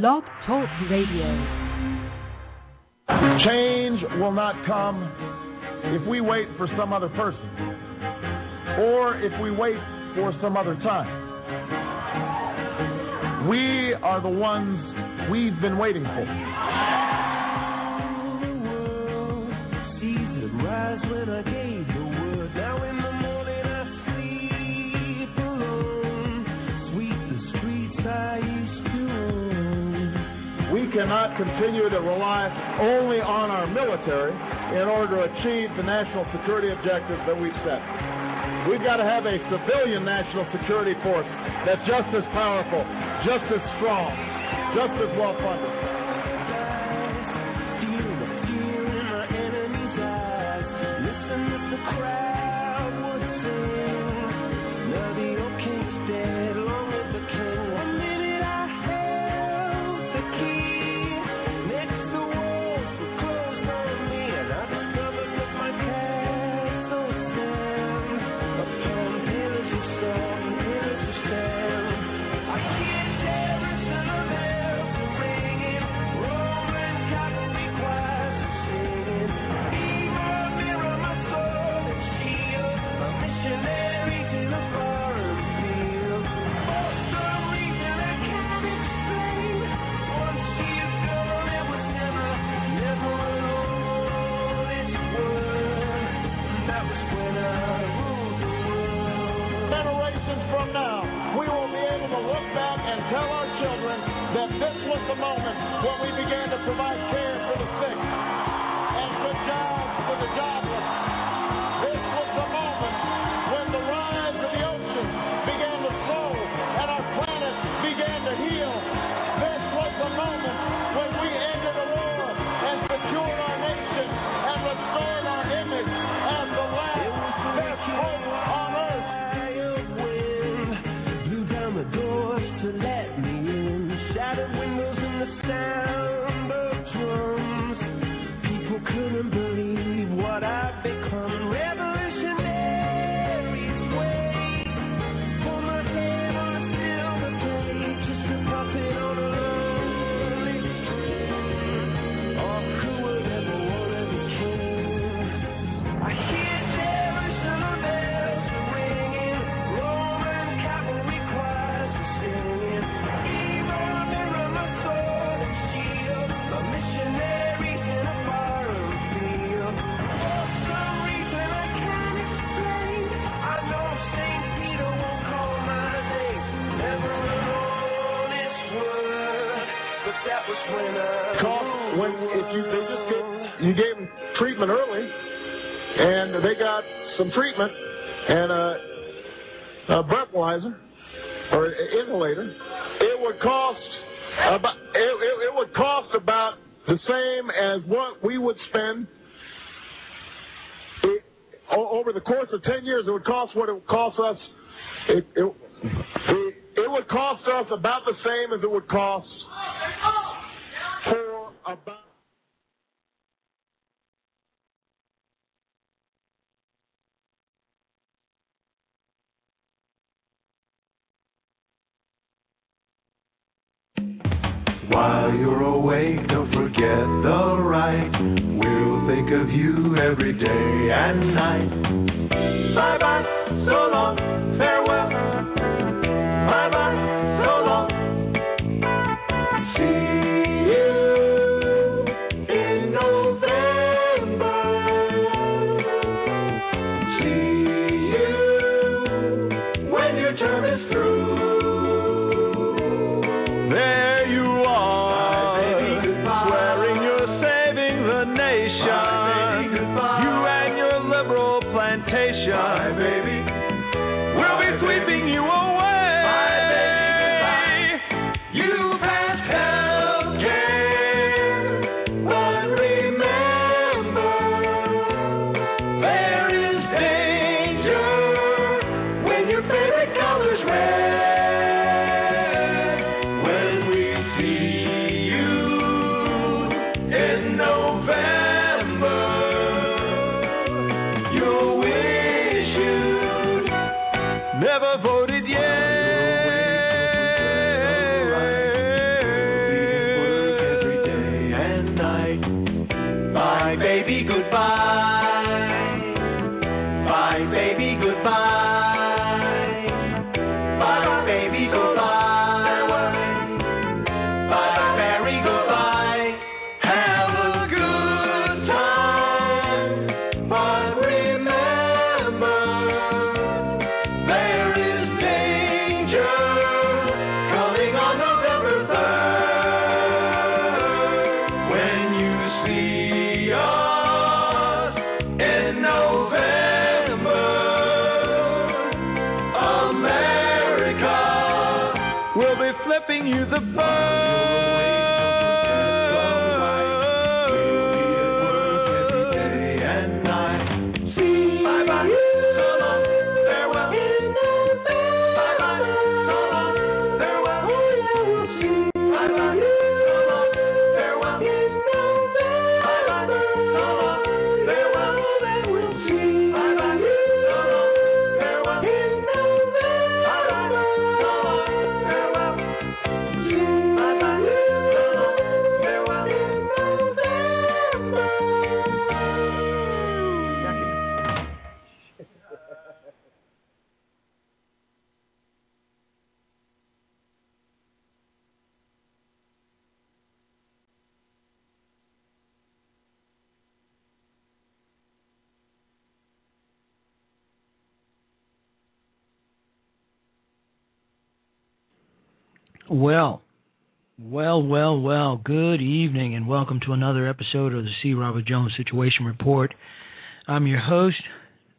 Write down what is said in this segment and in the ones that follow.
Blog Talk Radio. Change will not come if we wait for some other person or if we wait for some other time. We are the ones we've been waiting for. cannot continue to rely only on our military in order to achieve the national security objectives that we've set. We've got to have a civilian national security force that's just as powerful, just as strong, just as well funded. you every day and night. Bye bye, so long, farewell. Bye bye, so long. Well, well. Good evening, and welcome to another episode of the C. Robert Jones Situation Report. I'm your host,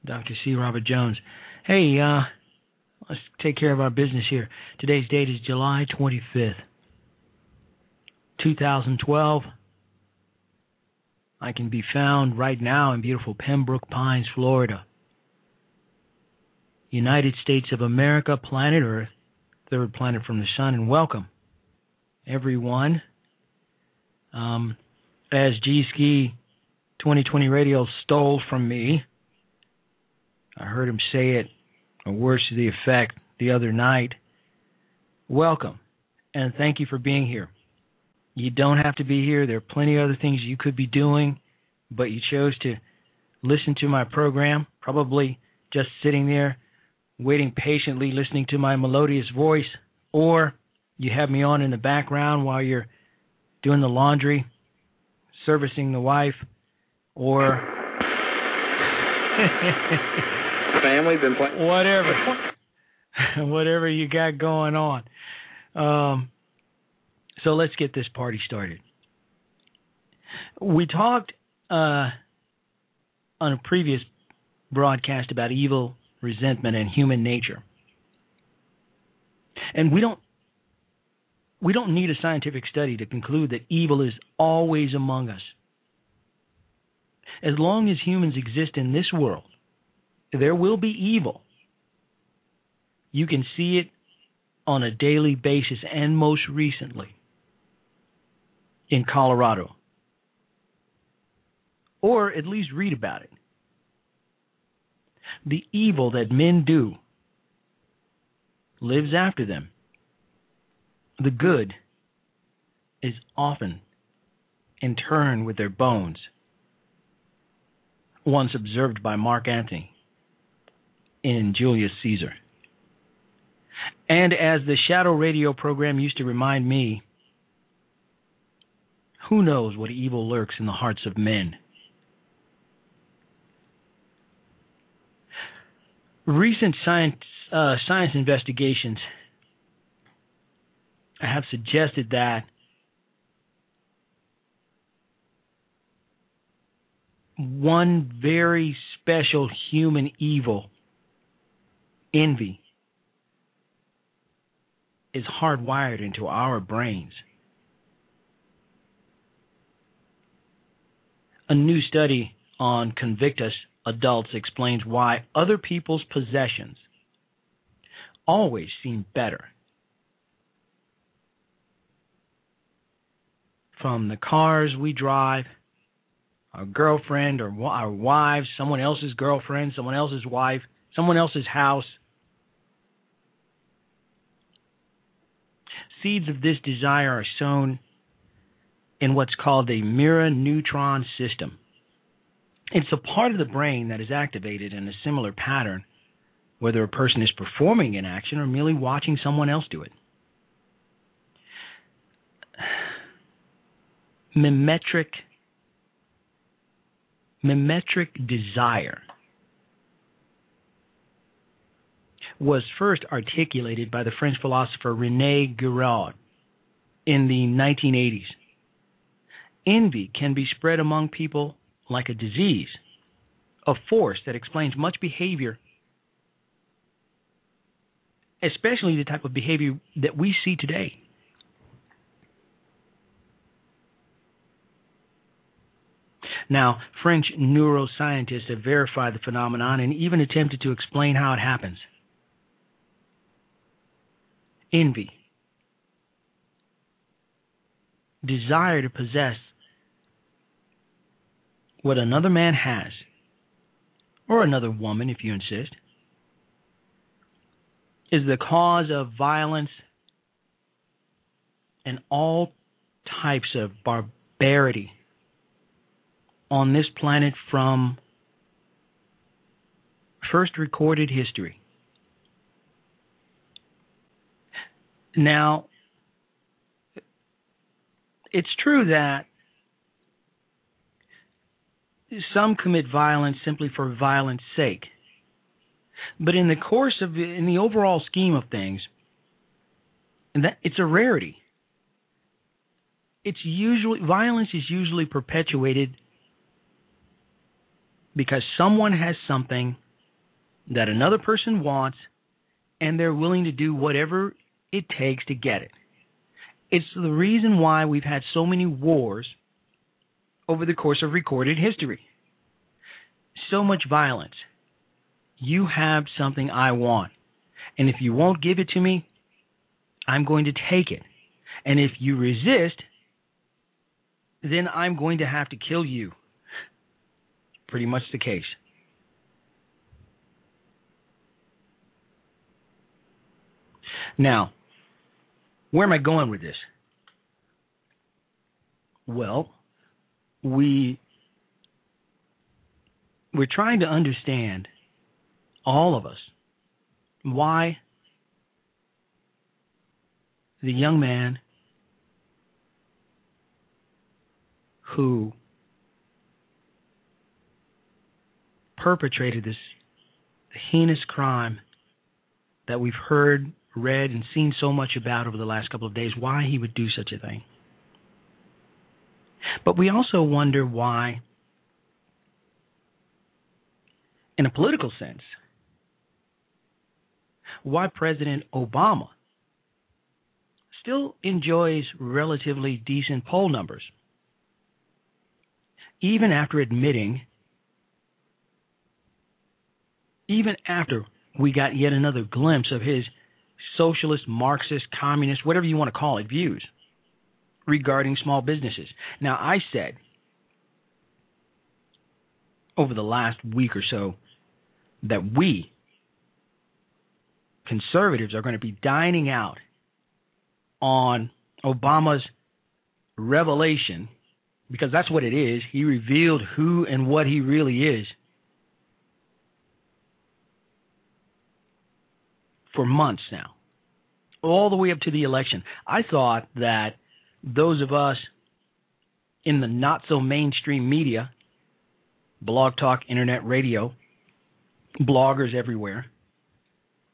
Dr. C. Robert Jones. Hey, uh, let's take care of our business here. Today's date is July 25th, 2012. I can be found right now in beautiful Pembroke Pines, Florida. United States of America, planet Earth third planet from the sun, and welcome everyone. Um, as G Ski 2020 Radio stole from me, I heard him say it, or words to the effect, the other night. Welcome, and thank you for being here. You don't have to be here. There are plenty of other things you could be doing, but you chose to listen to my program, probably just sitting there waiting patiently, listening to my melodious voice, or you have me on in the background while you're doing the laundry, servicing the wife, or Family been playing. whatever, whatever you got going on. Um, so let's get this party started. We talked uh, on a previous broadcast about evil, resentment, and human nature, and we don't we don't need a scientific study to conclude that evil is always among us. As long as humans exist in this world, there will be evil. You can see it on a daily basis and most recently in Colorado. Or at least read about it. The evil that men do lives after them. The good is often in turn with their bones. Once observed by Mark Antony in Julius Caesar. And as the Shadow Radio program used to remind me, who knows what evil lurks in the hearts of men? Recent science uh, science investigations have suggested that one very special human evil, envy, is hardwired into our brains. A new study on Convictus adults explains why other people's possessions always seem better. From the cars we drive, our girlfriend or our wives, someone else's girlfriend, someone else's wife, someone else's house. Seeds of this desire are sown in what's called the mirror neuron system It's a part of the brain that is activated in a similar pattern, whether a person is performing an action or merely watching someone else do it. Mimetic mimetic desire was first articulated by the French philosopher Rene Girard in the 1980s. Envy can be spread among people like a disease, a force that explains much behavior, especially the type of behavior that we see today. Now, French neuroscientists have verified the phenomenon and even attempted to explain how it happens. Envy, desire to possess what another man has, or another woman if you insist, is the cause of violence and all types of barbarity on this planet from first recorded history. Now, it's true that some commit violence simply for violence sake. But in the course of in the overall scheme of things, that it's a rarity. It's usually violence is usually perpetuated because someone has something that another person wants and they're willing to do whatever it takes to get it. It's the reason why we've had so many wars over the course of recorded history. So much violence. You have something I want. And if you won't give it to me, I'm going to take it. And if you resist, then I'm going to have to kill you. Pretty much the case. Now, where am I going with this? Well, we we're trying to understand all of us why the young man who perpetrated this heinous crime that we've heard, read, and seen so much about over the last couple of days, why he would do such a thing. But we also wonder why, in a political sense, why President Obama still enjoys relatively decent poll numbers, even after admitting, even after we got yet another glimpse of his socialist, Marxist, communist, whatever you want to call it, views regarding small businesses. Now, I said over the last week or so that we, conservatives, are going to be dining out on Obama's revelation, because that's what it is. He revealed who and what he really is for months now, all the way up to the election. I thought that those of us in the not so mainstream media, blog talk, internet radio, bloggers everywhere,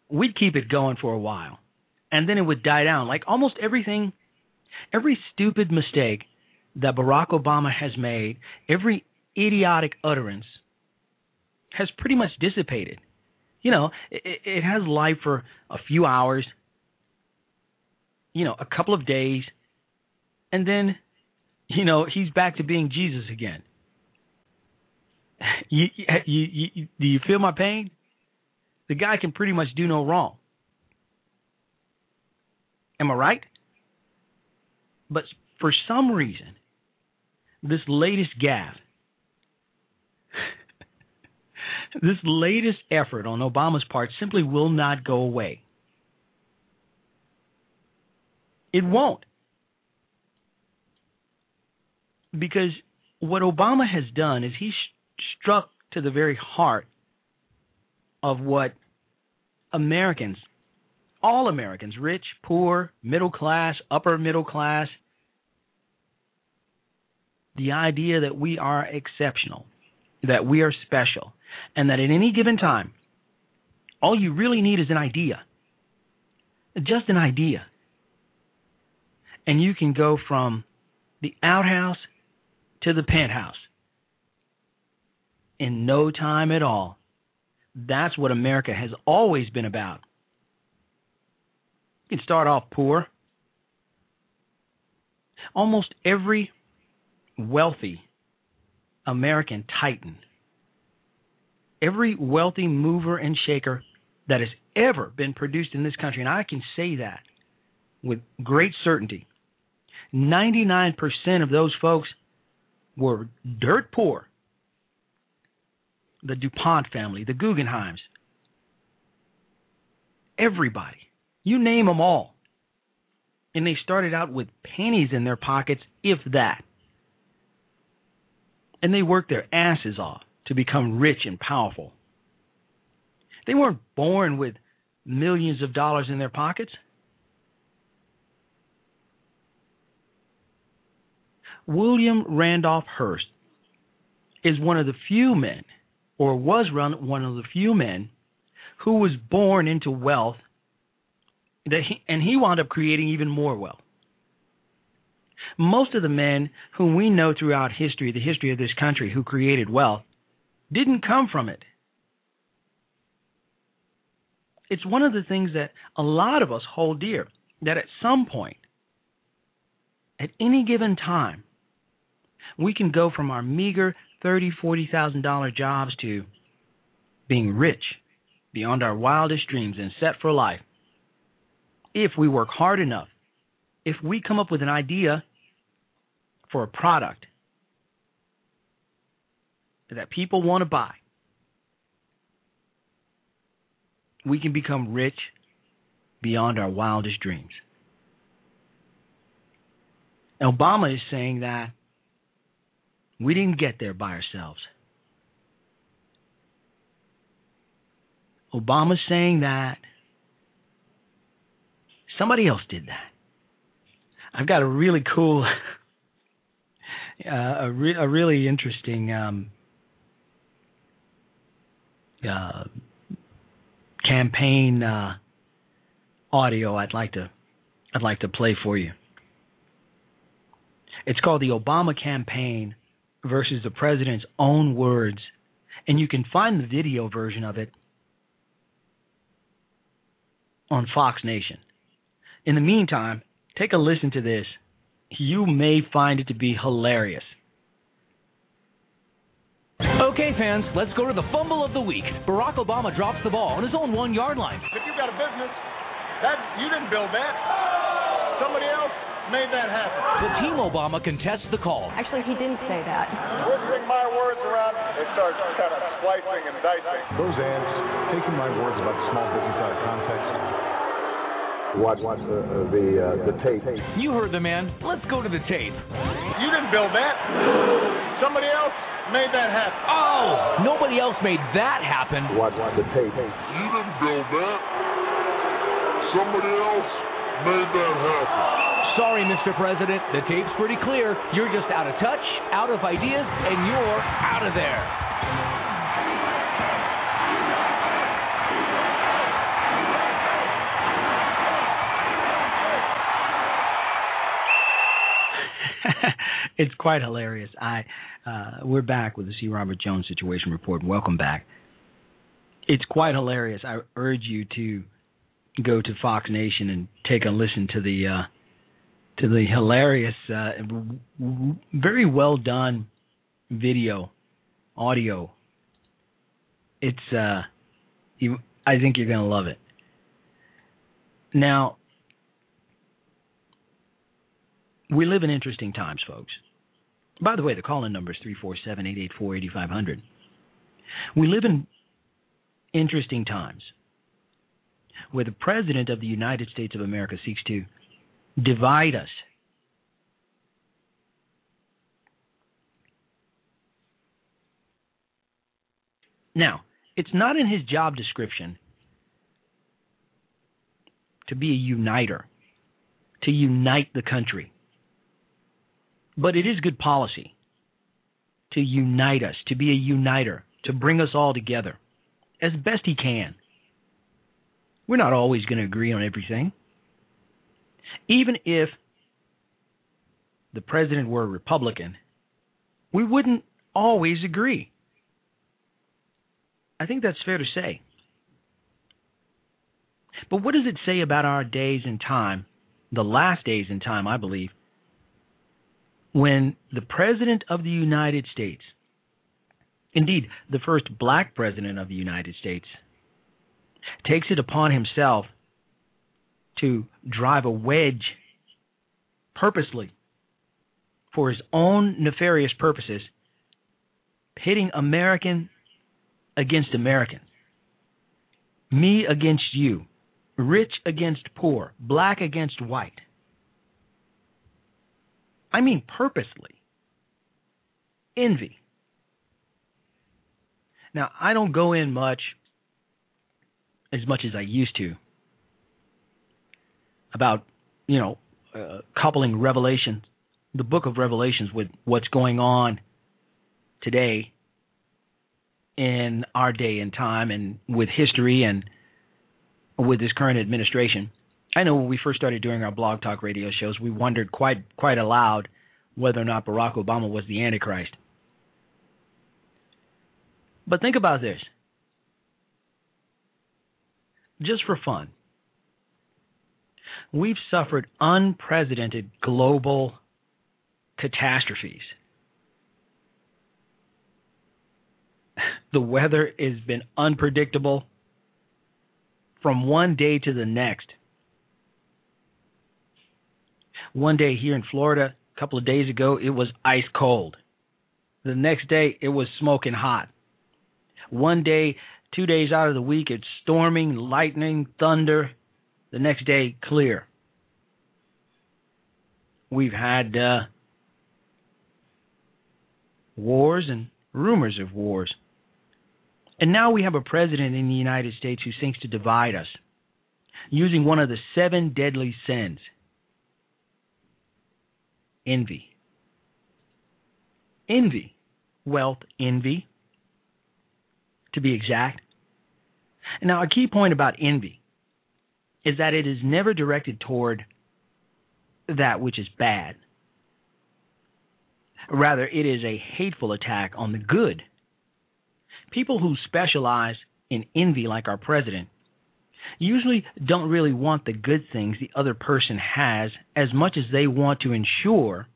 we'd keep it going for a while. And then it would die down. Like almost everything, every stupid mistake that Barack Obama has made, every idiotic utterance has pretty much dissipated. You know, it, it has life for a few hours, you know, a couple of days, and then, you know, he's back to being Jesus again. You, you, you, do you feel my pain? The guy can pretty much do no wrong. Am I right? But for some reason, this latest gaffe, this latest effort on Obama's part simply will not go away. It won't. Because what Obama has done is he's struck to the very heart of what Americans, all Americans, rich, poor, middle class, upper middle class, the idea that we are exceptional, that we are special, and that at any given time, all you really need is an idea. Just an idea. And you can go from the outhouse to the penthouse in no time at all. That's what America has always been about. You can start off poor. Almost every wealthy American titan, every wealthy mover and shaker that has ever been produced in this country, and I can say that with great certainty, 99% of those folks were dirt poor. The DuPont family, the Guggenheims, everybody. You name them all. And they started out with pennies in their pockets, if that. And they worked their asses off to become rich and powerful. They weren't born with millions of dollars in their pockets. William Randolph Hearst is one of the few men, or was one of the few men, who was born into wealth, that he, and he wound up creating even more wealth. Most of the men whom we know throughout history, the history of this country, who created wealth, didn't come from it. It's one of the things that a lot of us hold dear that at some point, at any given time, we can go from our meager thirty, forty thousand dollar jobs to being rich beyond our wildest dreams and set for life. If we work hard enough, if we come up with an idea for a product that people want to buy, we can become rich beyond our wildest dreams. Obama is saying that we didn't get there by ourselves. Obama's saying that somebody else did that. I've got a really cool, uh, a, re- a really interesting um, uh, campaign uh, audio. I'd like to, I'd like to play for you. It's called the Obama campaign versus the president's own words. And you can find the video version of it on Fox Nation. In the meantime, take a listen to this. You may find it to be hilarious. Okay, fans, let's go to the fumble of the week. Barack Obama drops the ball on his own one yard line. If you've got a business, that you didn't build that. Somebody else made that happen. But Team Obama contests the call. Actually, he didn't say that. Twisting my words around, they start kind of slicing and dicing. Those ads, taking my words about small business out of context. Watch, watch the uh, the, uh, the tape. You heard the man. Let's go to the tape. You didn't build that. Somebody else made that happen. Oh, nobody else made that happen. Watch, watch the tape. You didn't build that. Somebody else made that happen. Sorry, Mr. President. The tape's pretty clear. You're just out of touch, out of ideas, and you're out of there. It's quite hilarious. I uh, we're back with the C. Robert Jones Situation Report. Welcome back. It's quite hilarious. I urge you to go to Fox Nation and take a listen to the uh, to the hilarious, uh, very well done video, audio. It's uh, you. I think you're gonna love it. Now, we live in interesting times, folks. By the way, the call in number is 347 884 8500. We live in interesting times where the President of the United States of America seeks to divide us. Now, it's not in his job description to be a uniter, to unite the country. But it is good policy to unite us, to be a uniter, to bring us all together as best he can. We're not always going to agree on everything. Even if the president were a Republican, we wouldn't always agree. I think that's fair to say. But what does it say about our days in time, the last days in time, I believe, when the President of the United States, indeed the first black President of the United States, takes it upon himself to drive a wedge purposely for his own nefarious purposes, pitting American against American, me against you, rich against poor, black against white. I mean, purposely. Envy. Now, I don't go in much, as much as I used to, about, you know, uh, coupling Revelation, the book of Revelations, with what's going on today in our day and time and with history and with this current administration. I know when we first started doing our blog talk radio shows, we wondered quite quite aloud whether or not Barack Obama was the Antichrist. But think about this. Just for fun. We've suffered unprecedented global catastrophes. The weather has been unpredictable from one day to the next. One day here in Florida, a couple of days ago, it was ice cold. The next day, it was smoking hot. One day, two days out of the week, it's storming, lightning, thunder. The next day, clear. We've had uh, wars and rumors of wars. And now we have a president in the United States who seeks to divide us using one of the seven deadly sins envy. Envy. Wealth envy, to be exact. Now, a key point about envy is that it is never directed toward that which is bad. Rather, it is a hateful attack on the good. People who specialize in envy, like our president, usually don't really want the good things the other person has as much as they want to ensure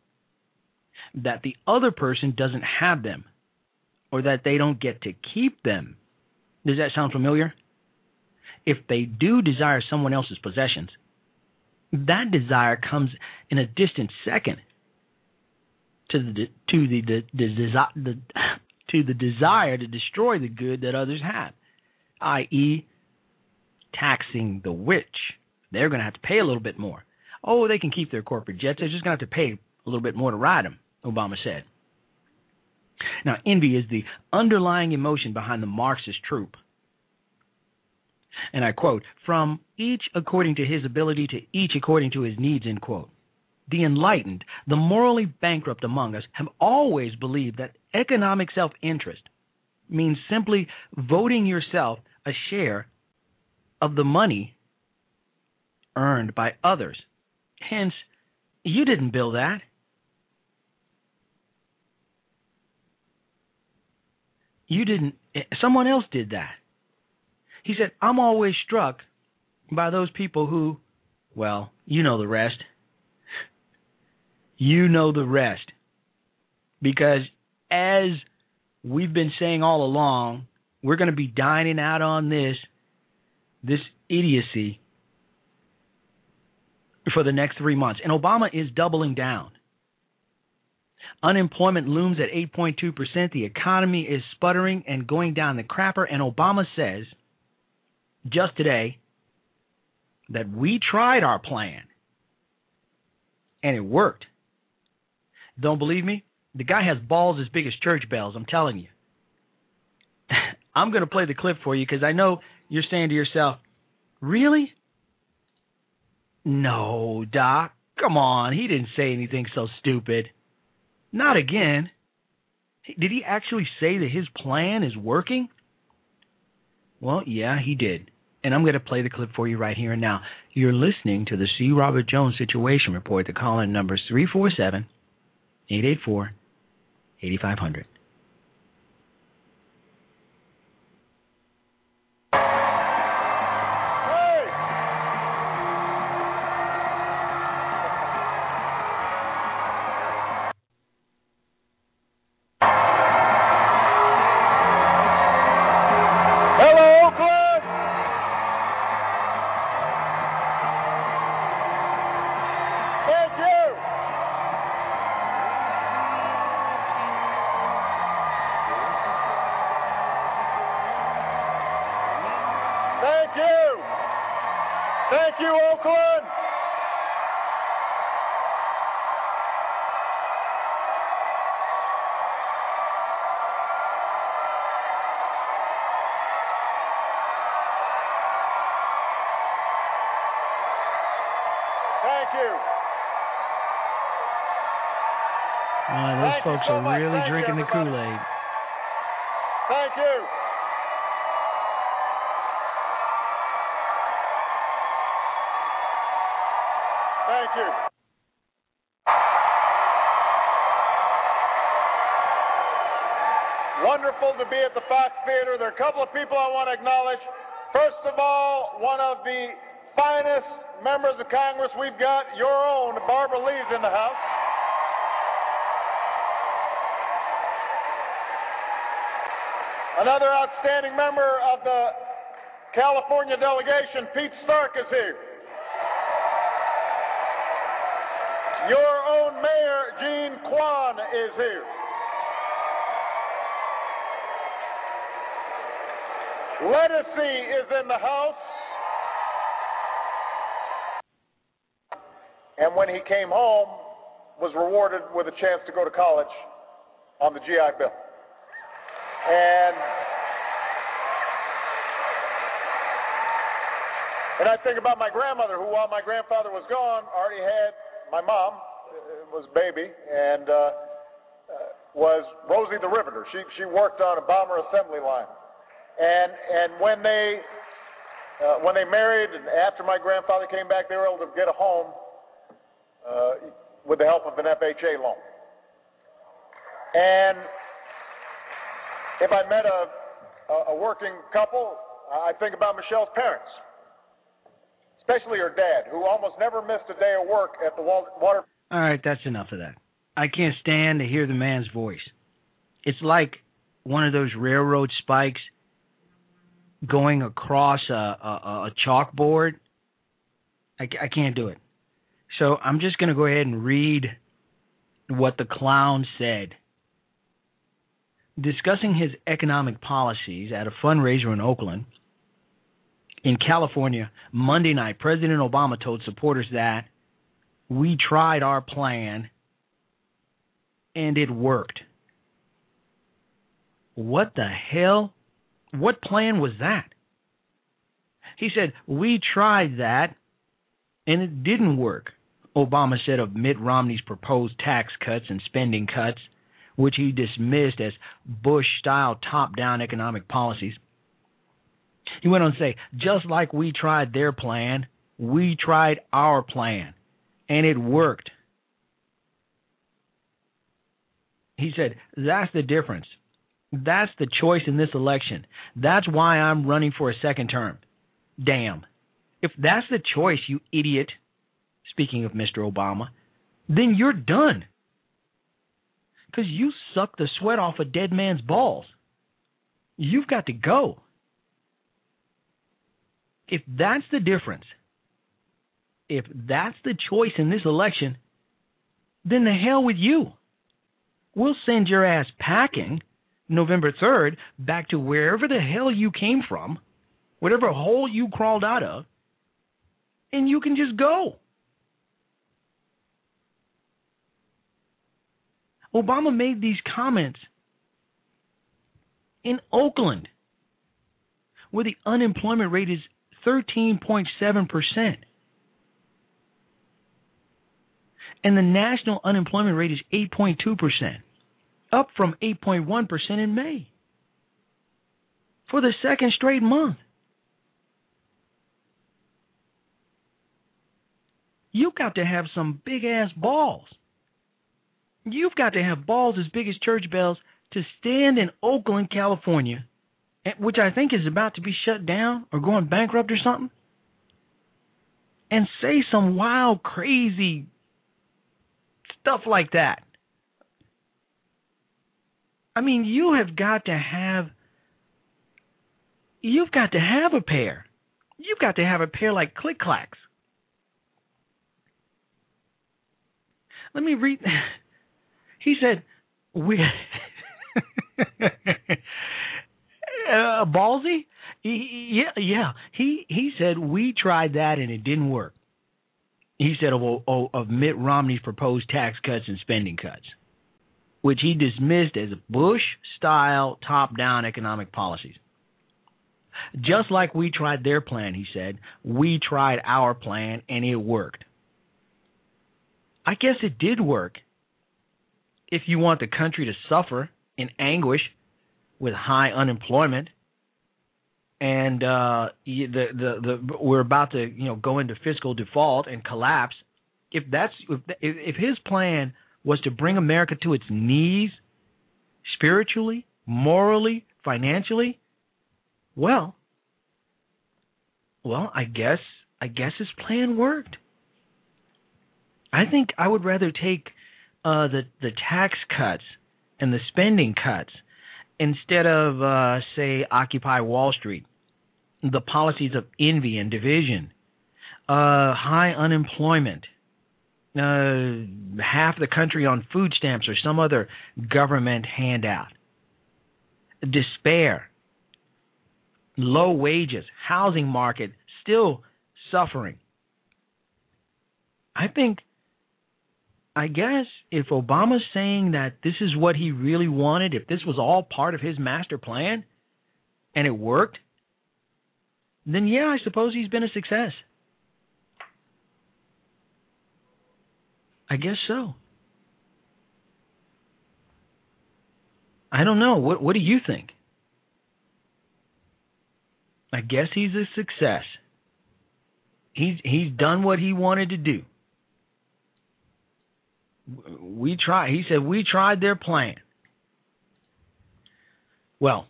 that the other person doesn't have them or that they don't get to keep them. Does that sound familiar? If they do desire someone else's possessions, that desire comes in a distant second to the to the the, the, the to the desire to destroy the good that others have, i.e., taxing the rich. They're going to have to pay a little bit more. Oh, they can keep their corporate jets. They're just going to have to pay a little bit more to ride them, Obama said. Now, envy is the underlying emotion behind the Marxist troop. And I quote, from each according to his ability to each according to his needs, end quote. The enlightened, the morally bankrupt among us have always believed that economic self interest means simply voting yourself a share of the money earned by others. Hence, you didn't build that. You didn't, someone else did that. He said, I'm always struck by those people who, well, you know the rest. You know the rest. Because as we've been saying all along, we're going to be dining out on this this idiocy for the next 3 months. And Obama is doubling down. Unemployment looms at 8.2%. The economy is sputtering and going down the crapper. And Obama says just today that we tried our plan and it worked. Don't believe me? The guy has balls as big as church bells, I'm telling you. I'm going to play the clip for you because I know you're saying to yourself, really? No, Doc. Come on. He didn't say anything so stupid. Not again. Did he actually say that his plan is working? Well, yeah, he did. And I'm going to play the clip for you right here and now. You're listening to the C. Robert Jones Situation Report. The call in number is 347 884 8500. To be at the Fox Theater. There are a couple of people I want to acknowledge. First of all, one of the finest members of Congress we've got, your own, Barbara Lee's in the house. Another outstanding member of the California delegation, Pete Stark, is here. Your own mayor, Jean Quan, is here. Lettucey is in the house. And when he came home, was rewarded with a chance to go to college on the GI Bill. And and I think about my grandmother, who while my grandfather was gone, already had my mom uh, was baby and uh, uh, was Rosie the Riveter. She she worked on a bomber assembly line, and and when they uh, when they married and after my grandfather came back, they were able to get a home uh, with the help of an FHA loan. And if I met a, a, a working couple, I think about Michelle's parents, especially her dad, who almost never missed a day of work at the water. All right, that's enough of that. I can't stand to hear the man's voice. It's like one of those railroad spikes going across a, a, a chalkboard. I, I can't do it. So I'm just going to go ahead and read what the clown said. Discussing his economic policies at a fundraiser in Oakland, in California, Monday night, President Obama told supporters that we tried our plan and it worked. What the hell? What plan was that? He said, We tried that and it didn't work. Obama said of Mitt Romney's proposed tax cuts and spending cuts, which he dismissed as Bush style top down economic policies. He went on to say, just like we tried their plan, we tried our plan, and it worked. He said, that's the difference. That's the choice in this election. That's why I'm running for a second term. Damn. If that's the choice, you idiot, speaking of Mr. Obama, then you're done. Because you suck the sweat off a dead man's balls. You've got to go. If that's the difference, if that's the choice in this election, then the hell with you. We'll send your ass packing November 3rd back to wherever the hell you came from, whatever hole you crawled out of, and you can just go. Obama made these comments in Oakland where the unemployment rate is 13.7%. And the national unemployment rate is 8.2%, up from 8.1% in May for the second straight month. You've got to have some big ass balls. You've got to have balls as big as church bells to stand in Oakland, California, which I think is about to be shut down or going bankrupt or something, and say some wild, crazy stuff like that. I mean, you have got to have you've got to have a pair. You've got to have a pair like Click Clacks. Let me read. He said, "We uh, ballsy." He, yeah, yeah. He he said we tried that and it didn't work. He said of, of, of Mitt Romney's proposed tax cuts and spending cuts, which he dismissed as Bush-style top-down economic policies. Just like we tried their plan, he said, we tried our plan and it worked. I guess it did work if you want the country to suffer in anguish with high unemployment and uh, the, the the we're about to you know go into fiscal default and collapse. If that's if if his plan was to bring America to its knees, spiritually, morally, financially, well, well, I guess I guess his plan worked. I think I would rather take uh, the the tax cuts and the spending cuts instead of uh, say Occupy Wall Street, the policies of envy and division, uh, high unemployment, uh, half the country on food stamps or some other government handout, despair, low wages, housing market still suffering. I think I guess if Obama's saying that this is what he really wanted, if this was all part of his master plan and it worked, then yeah, I suppose he's been a success. I guess so. I don't know. What what do you think? I guess he's a success. He's he's done what he wanted to do we tried. He said we tried their plan. Well,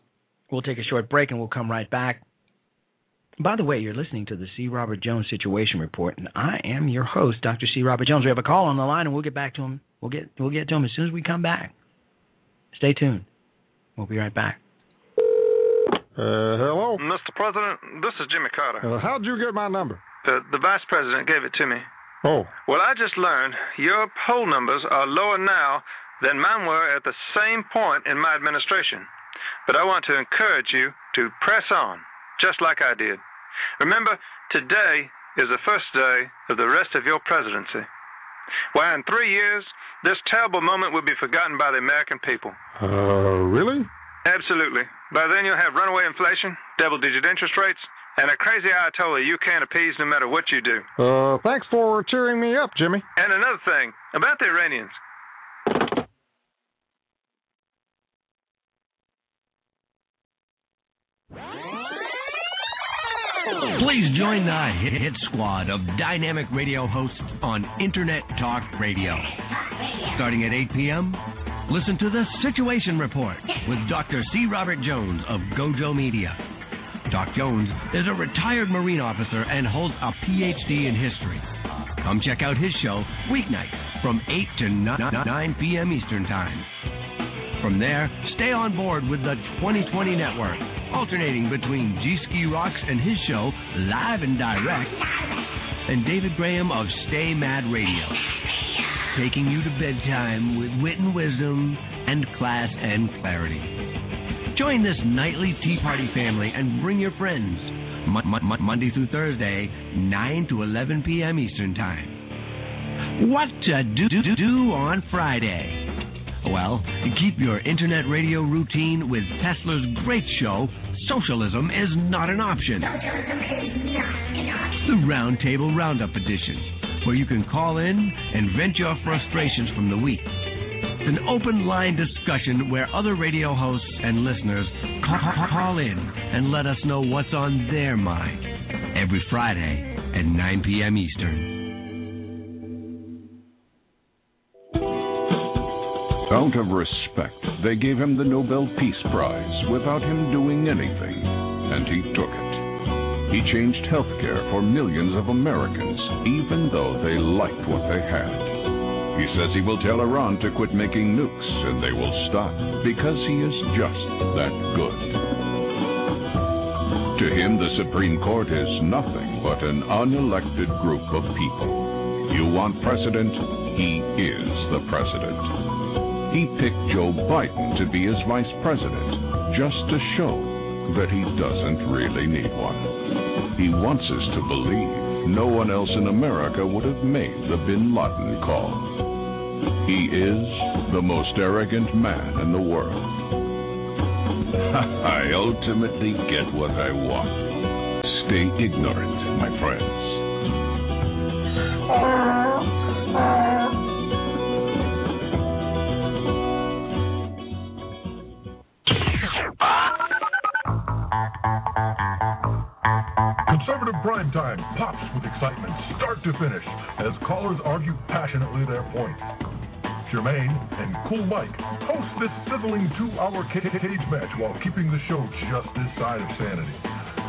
we'll take a short break and we'll come right back. By the way, you're listening to the C. Robert Jones Situation Report, and I am your host, Dr. C. Robert Jones. We have a call on the line, and we'll get back to him. We'll get we'll get to him as soon as we come back. Stay tuned. We'll be right back. Uh, hello, Mr. President. This is Jimmy Carter. uh, how'd you get my number? The the Vice President gave it to me. Oh, Well, I just learned your poll numbers are lower now than mine were at the same point in my administration. But I want to encourage you to press on, just like I did. Remember, today is the first day of the rest of your presidency. Why, in three years, this terrible moment will be forgotten by the American people. uh, really? Absolutely. By then, you'll have runaway inflation, double digit interest rates, and a crazy Ayatollah you can't appease no matter what you do. Uh, thanks for cheering me up, Jimmy. And another thing about the Iranians. Please join the hit, hit squad of dynamic radio hosts on Internet Talk Radio. Starting at 8 p.m., listen to the Situation Report with Dr. C. Robert Jones of Gojo Media. Doc Jones is a retired Marine officer and holds a PhD in history. Come check out his show weeknights from 8 to 9 p.m. Eastern Time. From there, stay on board with the 2020 Network, alternating between G Ski Rocks and his show, Live and Direct, and David Graham of Stay Mad Radio, taking you to bedtime with wit and wisdom and class and clarity. Join this nightly Tea Party family and bring your friends. Mo- mo- Monday through Thursday, 9 to 11 p.m. Eastern Time. What to do, do, do on Friday? Well, keep your internet radio routine with Tesla's great show, socialism is not an option. The Roundtable Roundup Edition, where you can call in and vent your frustrations from the week. It's an open line discussion where other radio hosts and listeners call, call in and let us know what's on their mind every Friday at 9 p.m. Eastern. Out of respect, they gave him the Nobel Peace Prize without him doing anything, and he took it. He changed healthcare for millions of Americans, even though they liked what they had. He says he will tell Iran to quit making nukes, and they will stop, because he is just that good. To him, the Supreme Court is nothing but an unelected group of people. You want president? He is the president. He picked Joe Biden to be his vice president just to show that he doesn't really need one. He wants us to believe no one else in America would have made the bin Laden call. He is the most arrogant man in the world. I ultimately get what I want. Stay ignorant, my friends. Time pops with excitement, start to finish, as callers argue passionately their points. Jermaine and Cool Mike host this sizzling two-hour ca- ca- cage match while keeping the show just this side of sanity.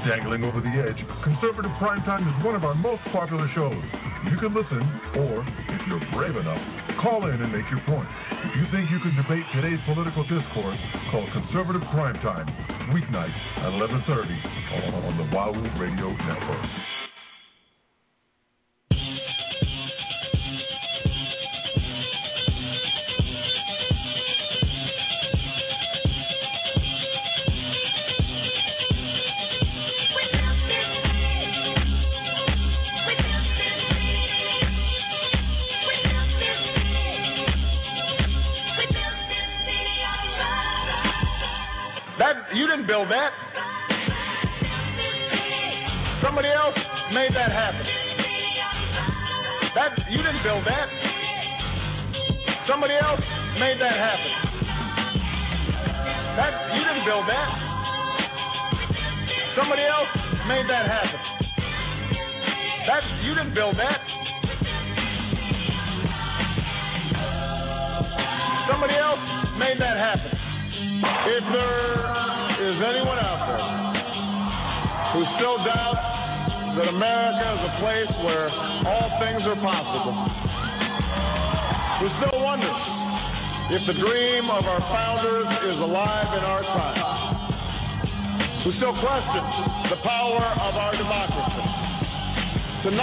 Dangling over the edge, Conservative Primetime is one of our most popular shows. You can listen, or, if you're brave enough, call in and make your point. If you think you can debate today's political discourse, call Conservative Primetime, weeknights at 1130 on, the Wahoo Radio Network.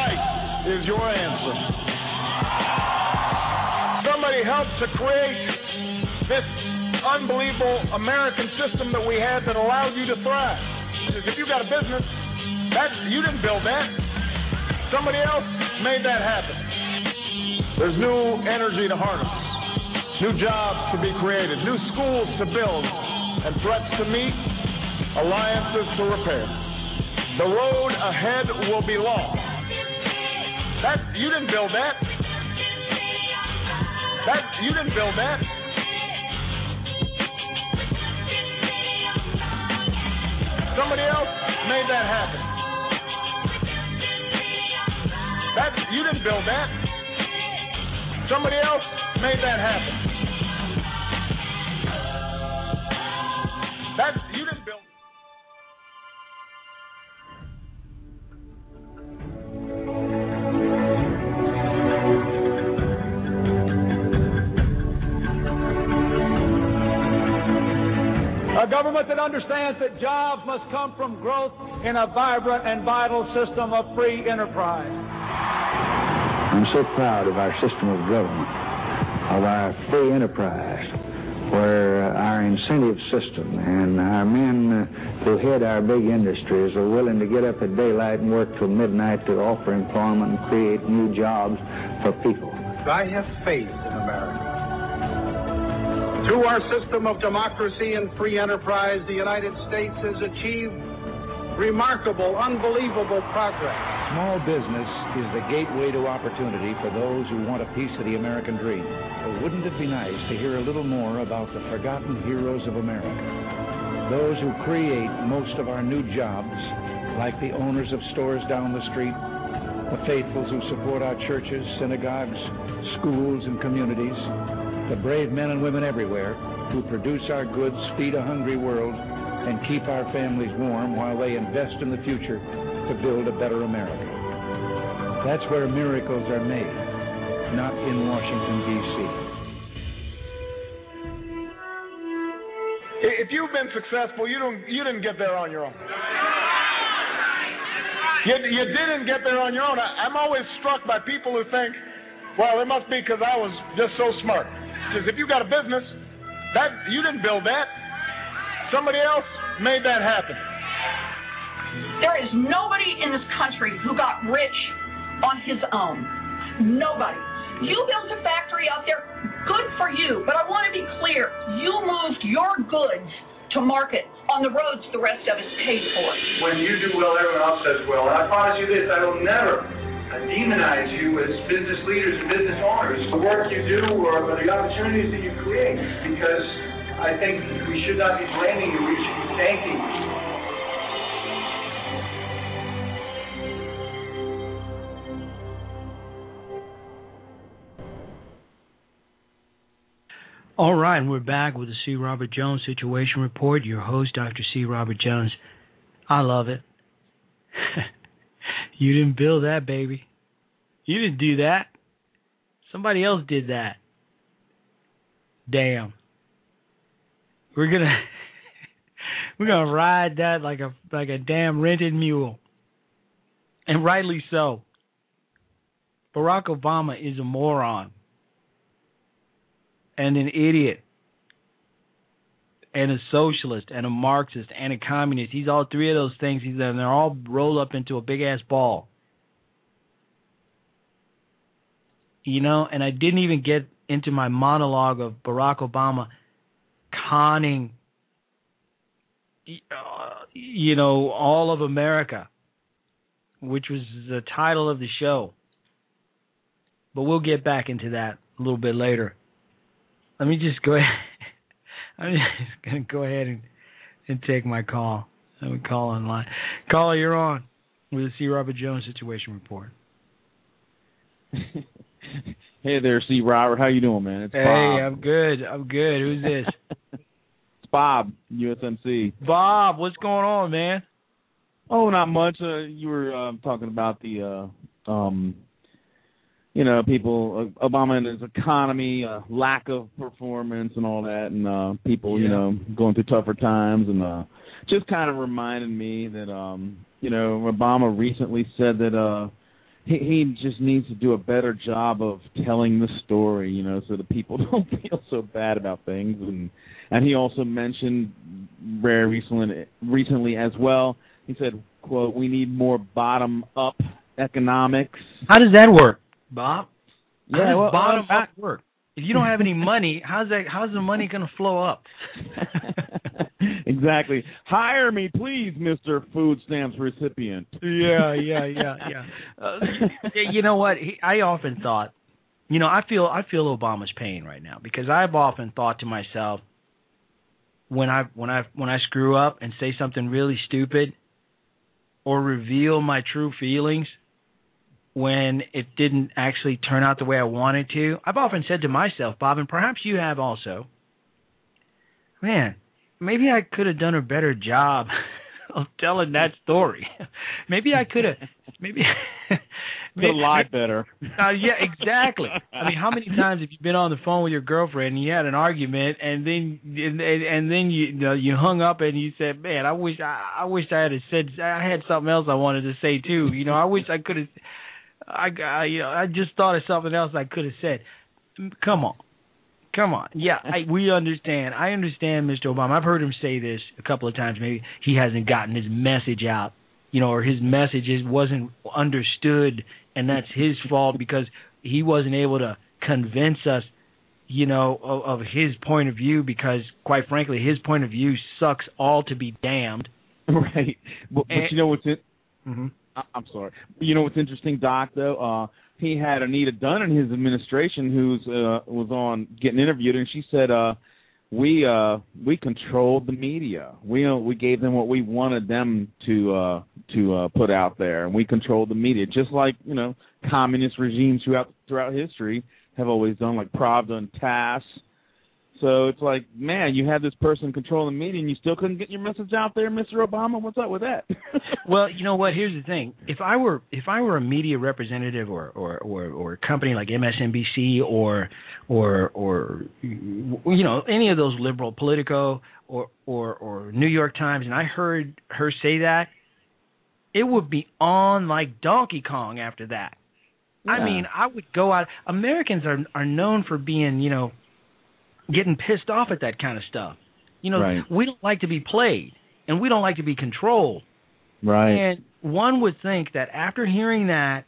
Tonight is your answer. Somebody helped to create this unbelievable American system that we had that allowed you to thrive. If you got a business, that you didn't build that. Somebody else made that happen. There's new energy to harness, new jobs to be created, new schools to build, and threats to meet, alliances to repair. The road ahead will be long. That you didn't build that. That you didn't build that. Somebody else made that happen. That you didn't build that. Somebody else made that happen. Understands that jobs must come from growth in a vibrant and vital system of free enterprise. I'm so proud of our system of government, of our free enterprise, where our incentive system and our men uh, who head our big industries are willing to get up at daylight and work till midnight to offer employment and create new jobs for people. I have faith Two our system of democracy and free enterprise, the United States has achieved remarkable, unbelievable progress. Small business is the gateway to opportunity for those who want a piece of the American dream. But wouldn't it be nice to hear a little more about the forgotten heroes of America? Those who create most of our new jobs, like the owners of stores down the street, the faithfuls who support our churches, synagogues, schools, and communities, the brave men and women everywhere who produce our goods, feed a hungry world, and keep our families warm while they invest in the future to build a better America. That's where miracles are made, not in Washington, D.C. If you've been successful, you don't you didn't get there on your own. You, you didn't get there on your own. I, I'm always struck by people who think, well, it must be because I was just so smart. Because if you got a business, that you didn't build that. Somebody else made that happen. There is nobody in this country who got rich on his own. Nobody. You built a factory out there, good for you. But I want to be clear you moved your goods to market on the roads the rest of us paid for. When you do well, everyone else does well. And I promise you this, I will never demonize you as business leaders and business owners. The work you do or the opportunities that you create, because I think we should not be blaming you, we should be thanking you. All right, and we're back with the C. Robert Jones Situation Report. Your host, Dr. C. Robert Jones. I love it. you didn't build that, baby. You didn't do that. Somebody else did that. Damn. We're gonna we're gonna ride that like a like a damn rented mule. And rightly so. Barack Obama is a moron and an idiot and a socialist and a Marxist and a communist. He's all three of those things. He's and they're all rolled up into a big ass ball. You know, and I didn't even get into my monologue of Barack Obama conning you know all of America, which was the title of the show. But we'll get back into that a little bit later let me just go ahead. I'm just going to go ahead and, and take my call. I'm going to call online. Caller, you're on with the C. Robert Jones Situation Report. hey there, C. Robert. How you doing, man? It's hey, Bob. I'm good. I'm good. Who's this? it's Bob, USMC. Bob, what's going on, man? Oh, not much. Uh, you were uh, talking about the uh, um, you know, people, uh, Obama and his economy, uh, lack of performance and all that, and uh, people, Yeah. you know, going through tougher times, and uh, just kind of reminded me that, um, you know, Obama recently said that uh, he, he just needs to do a better job of telling the story, you know, so that people don't feel so bad about things, and and he also mentioned very recently, recently as well. He said, "quote We need more bottom up economics." How does that work, Bob? Yeah, well, bottom up work? If you don't have any money, how's that? How's the money going to flow up? exactly. Hire me, please, Mister Food Stamps recipient. yeah, yeah, yeah, yeah. Uh, you know what? He, I often thought, you know, I feel I feel Obama's pain right now because I've often thought to myself, when I when I when I screw up and say something really stupid, or reveal my true feelings when it didn't actually turn out the way I wanted to, I've often said to myself, Bob, and perhaps you have also, man, maybe I could have done a better job of telling that story. maybe I could have, maybe. Could have lied better. Uh, yeah, exactly. I mean, how many times have you been on the phone with your girlfriend and you had an argument, and then and, and then you, you know you hung up and you said, "Man, I wish I, I wish I had said I had something else I wanted to say too." You know, I wish I could have. I, I you know I just thought of something else I could have said. Come on, come on. Yeah, I, we understand. I understand, Mr. Obama. I've heard him say this a couple of times. Maybe he hasn't gotten his message out, you know, or his message wasn't understood, and that's his fault because he wasn't able to convince us, you know, of, of his point of view because, quite frankly, his point of view sucks all to be damned. Right. But, but you know what's it? Mm-hmm. I- I'm sorry. You know what's interesting, Doc? Though uh, he had Anita Dunn in his administration, who's uh, was on getting interviewed, and she said, uh, "We uh, we controlled the media. We uh, we gave them what we wanted them to uh, to uh, put out there, and we controlled the media, just like you know communist regimes throughout throughout history have always done, like Pravda and TASS." So it's like, man, you had this person controlling the media, and you still couldn't get your message out there, Mr. Obama. What's up with that? Well, you know what? Here's the thing. If I were if I were a media representative or or or, or a company like MSNBC or or or you know any of those liberal Politico or or or New York Times, and I heard her say that, it would be on like Donkey Kong after that. I mean, I would go out. Americans are are known for being, you know, getting pissed off at that kind of stuff. You know, Right. we don't like to be played, and we don't like to be controlled. right. And one would think that after hearing that,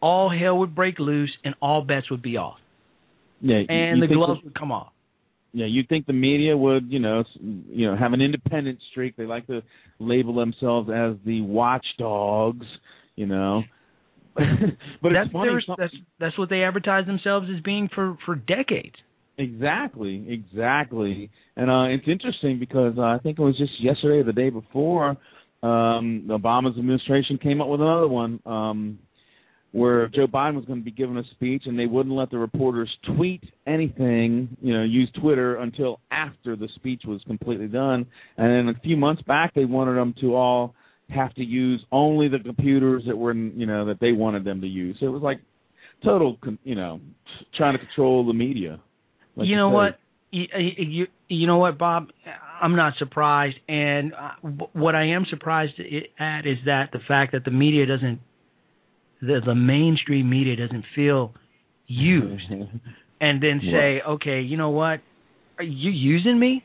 all hell would break loose and all bets would be off, yeah. and the gloves would come off. Yeah, you'd think the media would, you know, s- you know, have an independent streak. They like to label themselves as the watchdogs, you know. but that's it's funny. their- that's that's what they advertise themselves as being for for decades. Exactly, exactly. And uh it's interesting because uh, I think it was just yesterday or the day before, um the Obama's administration came up with another one um where Joe Biden was going to be giving a speech and they wouldn't let the reporters tweet anything, you know, use Twitter until after the speech was completely done. And then a few months back they wanted them to all have to use only the computers that were, you know, that they wanted them to use. So it was like total, you know, trying to control the media. Like you know what? You, you you know what, Bob? I'm not surprised, and uh, what I am surprised at is that the fact that the media doesn't, the the mainstream media doesn't feel used, and then say, okay, you know what? Are you using me?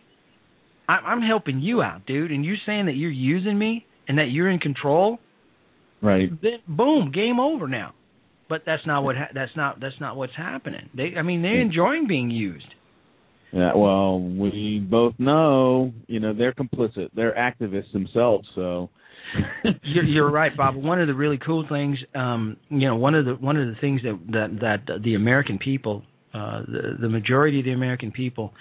I, I'm helping you out, dude, and you're saying that you're using me and that you're in control. Right. Then boom, game over now. But that's not what ha- that's not that's not what's happening. They, I mean, they're enjoying being used. Yeah, well, we both know, you know, they're complicit. They're activists themselves, so you're, you're right, Bob. One of the really cool things, um, you know, one of the one of the things that that that the American people, uh, the the majority of the American people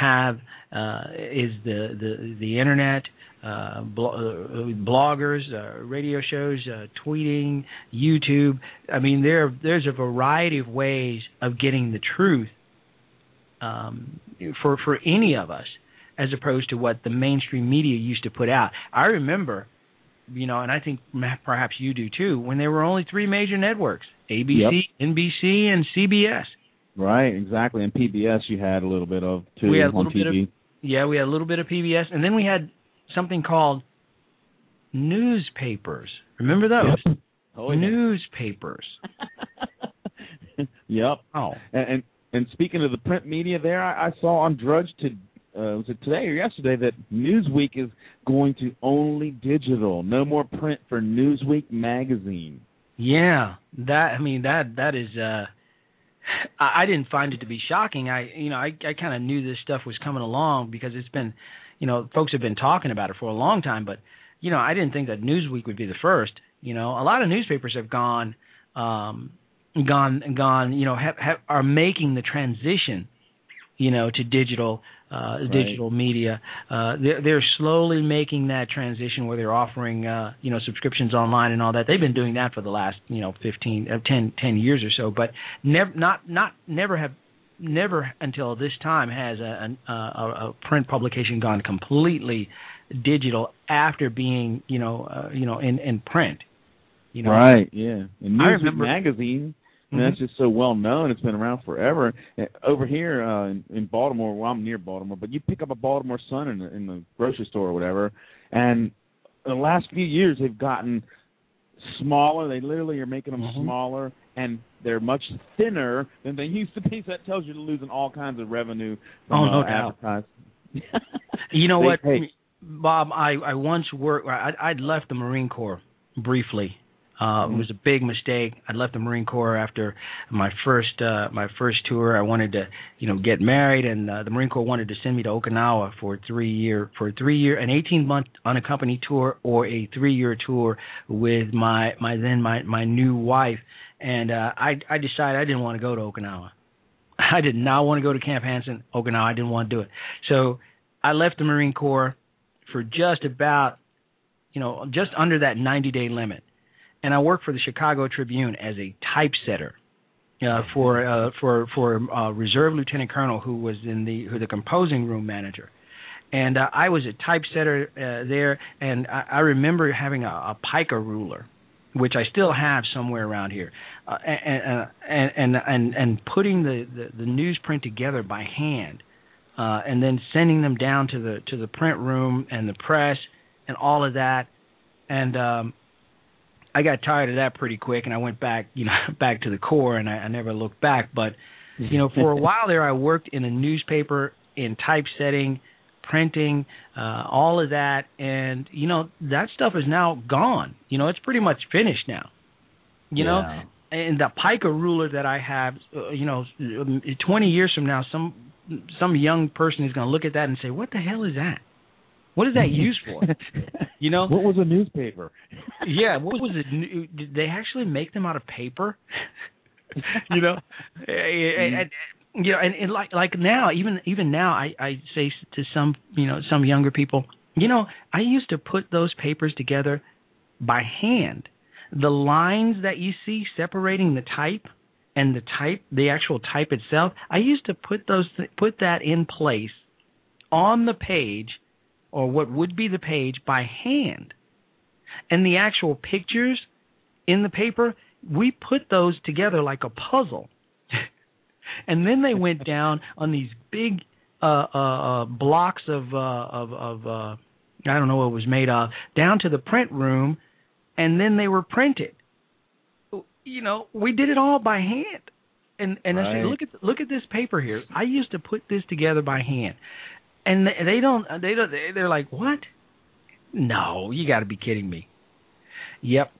have uh, is the the the internet. Uh, uh, bloggers, uh, radio shows, uh, tweeting, YouTube. I mean, there there's a variety of ways of getting the truth um, for for any of us, as opposed to what the mainstream media used to put out. I remember, you know, and I think perhaps you do too, when there were only three major networks: ABC, NBC, and CBS. right, exactly. And PBS you had a little bit of too we had a little bit of yeah, we had a little bit of PBS, and then we had something called newspapers. Remember those? Oh, yeah. Newspapers. yep. Oh. And, and and speaking of the print media, there I, I saw on Drudge to uh, was it today or yesterday that Newsweek is going to only digital, no more print for Newsweek magazine. Yeah, that I mean that that is. uh I, I didn't find it to be shocking. I you know I I kind of knew this stuff was coming along because it's been, you know, folks have been talking about it for a long time. But you know I didn't think that Newsweek would be the first. You know, a lot of newspapers have gone, um, gone gone. You know, have, have are making the transition. You know, to digital uh, digital media. Uh, they're, they're slowly making that transition where they're offering, uh, you know, subscriptions online and all that. They've been doing that for the last, you know, 15, uh, 10, 10 years or so, but never, not, not, never have, never until this time has a, a, a, a print publication gone completely digital after being, you know, uh, you know, in, in print. You know, Right, yeah. And I Newsweek remember- magazine, and Mhm. that's just so well known. It's been around forever. Over here uh, in, in Baltimore, well, I'm near Baltimore, but you pick up a Baltimore Sun in the, in the grocery store or whatever, and in the last few years they've gotten smaller. They literally are making them Mhm. smaller, and they're much thinner than they used to be. So that tells you they're losing all kinds of revenue from Oh, no uh, doubt. advertising. You know They- what. Bob? I I once worked. I I'd left the Marine Corps briefly, Uh, It was a big mistake. I left the Marine Corps after my first uh, my first tour. I wanted to, you know, get married, and uh, the Marine Corps wanted to send me to Okinawa for a three year for three year an eighteen month unaccompanied tour or a three year tour with my my then my my new wife. And uh, I I decided I didn't want to go to Okinawa. I did not want to go to Camp Hansen, Okinawa. I didn't want to do it. So I left the Marine Corps for just about, you know, just under that 90 day limit. And I worked for the Chicago Tribune as a typesetter uh, for uh, for for uh, Reserve Lieutenant Colonel who was in the who the composing room manager. And uh, I was a typesetter uh, there, and I, I remember having a, a pica ruler, which I still have somewhere around here, uh, and, and and and and putting the, the the newsprint together by hand, uh, and then sending them down to the to the print room and the press and all of that, and um, I got tired of that pretty quick, and I went back you know back to the Corps, and I, I never looked back. But you know, for a while there, I worked in a newspaper in typesetting, printing, uh, all of that, and you know that stuff is now gone. You know, it's pretty much finished now. You know, and the pica ruler that I have, uh, you know, twenty years from now, some some young person is going to look at that and say, "What the hell is that? What is that used for?" you know, What was a newspaper? yeah, what was it? Did they actually make them out of paper? you know, and, eh, eh, eh, and, you know, and, and like like now, even even now, I I say to some you know some younger people, you know, I used to put those papers together by hand. The lines that you see separating the type and the type, the actual type itself, I used to put those put that in place on the page or what would be the page by hand. And the actual pictures in the paper, we put those together like a puzzle. and then they went down on these big uh, uh, uh, blocks of uh, of, of uh, I don't know what it was made of, down to the print room, and then they were printed. You know, we did it all by hand. And and I Right. said, look at look at this paper here. I used to put this together by hand, and they, don't they don't they- they're like what? No, you got to be kidding me. Yep.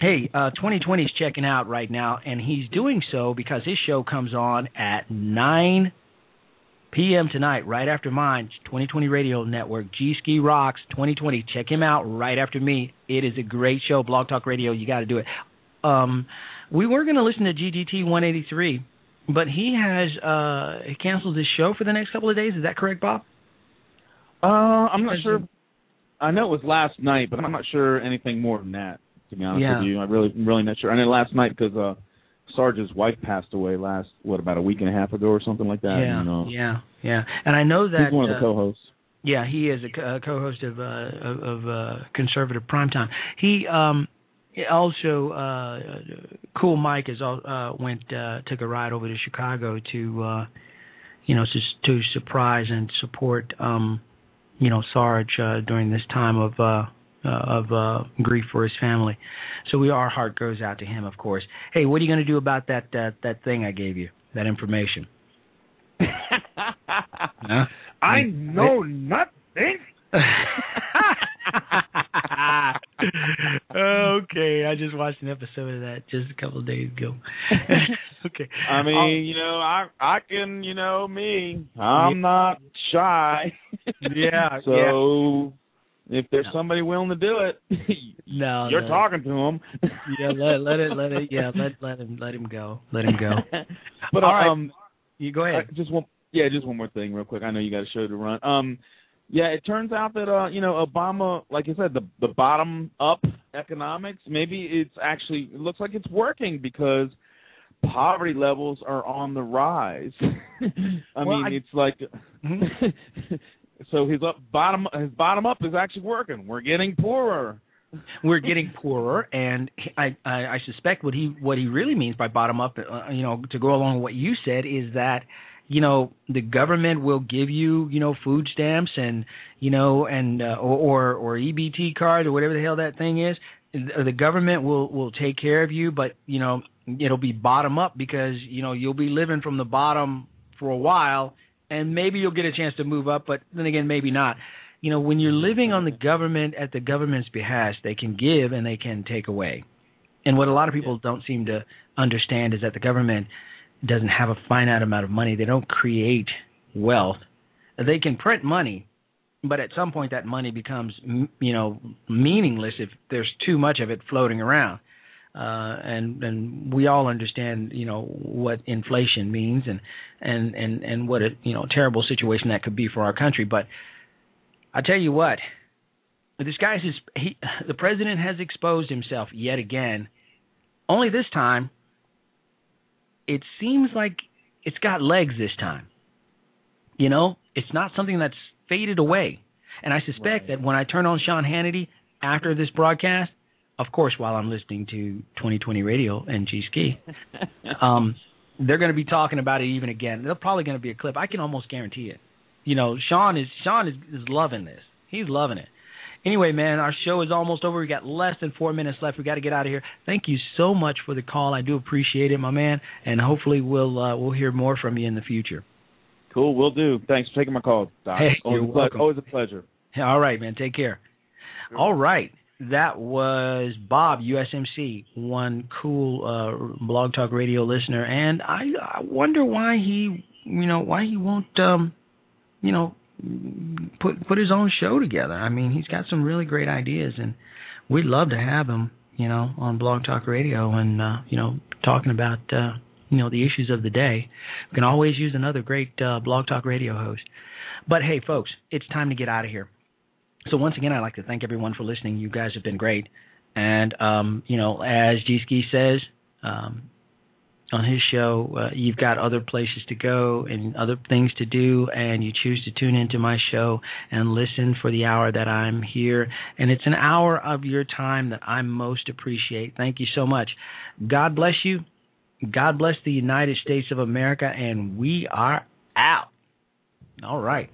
Hey, uh, 2020 is checking out right now, and he's doing so because his show comes on at 9 p.m. tonight, right after mine. 2020 Radio Network, G Ski Rocks 2020. Check him out right after me. It is a great show. Blog Talk Radio, you got to do it. Um, we were going to listen to GGT 183, but he has uh, canceled his show for the next couple of days. Is that correct, Bob? Uh, I'm not sure. I know it was last night, but I'm not sure anything more than that. To be honest Yeah. with you, I really, I'm really not sure. I know last night because uh, Sarge's wife passed away last what about a week and a half ago or something like that. yeah, you know. yeah, yeah. And I know that He's one of the uh, co-hosts. Yeah, he is a co- uh, co-host of uh, of, uh, conservative primetime. He um also uh Cool Mike is uh went uh took a ride over to Chicago to uh you know to to surprise and support um you know Sarge uh, during this time of uh uh, of uh grief for his family. So we our heart goes out to him of course. Hey, what are you going to do about that that that thing I gave you? That information? Huh? I know nothing. okay, I just watched an episode of that just a couple of days ago. okay. I mean, Um, you know, I I can, you know, me. I'm not shy. Yeah, so if there's somebody willing to do it, no, you're no. talking to them. yeah, let let it let it yeah let let him let him go let him go. But All right. um, you go ahead. uh, just one, yeah, just one more thing, real quick. I know you got a show to run. Um, yeah, it turns out that uh, you know, Obama, like I said, the the bottom up economics. Maybe it's actually it looks like it's working because poverty levels are on the rise. I Well, mean, I- it's like. Mm-hmm. so his up bottom his bottom up is actually working. We're getting poorer. We're getting poorer, and I, I I suspect what he what he really means by bottom up, uh, you know, to go along with what you said, is that you know the government will give you you know food stamps and you know and uh, or or or EBT cards or whatever the hell that thing is. The government will will take care of you, but you know it'll be bottom up because you know you'll be living from the bottom for a while, and maybe you'll get a chance to move up, but then again maybe not you know when you're living on the government at the government's behest they can give and they can take away And what a lot of people don't seem to understand is that the government doesn't have a finite amount of money. They don't create wealth. They can print money, but at some point that money becomes, you know, meaningless if there's too much of it floating around. Uh, and and we all understand, you know, what inflation means and and and and what a you know terrible situation that could be for our country. But I tell you what, this guy's he, the president has exposed himself yet again. Only this time, it seems like it's got legs this time. You know, it's not something that's faded away. And I suspect that when I turn on Sean Hannity after this broadcast, of course, while I'm listening to 2020 Radio and G Ski, um, they're going to be talking about it even again. There's probably going to be a clip. I can almost guarantee it. You know, Sean is Sean is, is loving this. He's loving it. Anyway, man, our show is almost over. We got less than four minutes left. We got to get out of here. Thank you so much for the call. I do appreciate it, my man, and hopefully we'll uh, we'll hear more from you in the future. Cool, we'll do. Thanks for taking my call, Doc. Hey, always, you're a welcome. always a pleasure. All right, man. Take care. All right. That was Bob USMC, one cool uh, Blog Talk Radio listener, and I, I wonder why he, you know, why he won't, um, you know, put put his own show together. I mean, he's got some really great ideas, and we'd love to have him, you know, on Blog Talk Radio, and uh, you know, talking about uh, you know the issues of the day. We can always use another great uh, Blog Talk Radio host. But hey, folks, it's time to get out of here. So once again, I'd like to thank everyone for listening. You guys have been great, and um, you know, as G Ski says um, on his show, uh, you've got other places to go and other things to do, and you choose to tune into my show and listen for the hour that I'm here, and it's an hour of your time that I most appreciate. Thank you so much. God bless you. God bless the United States of America, and we are out. All right.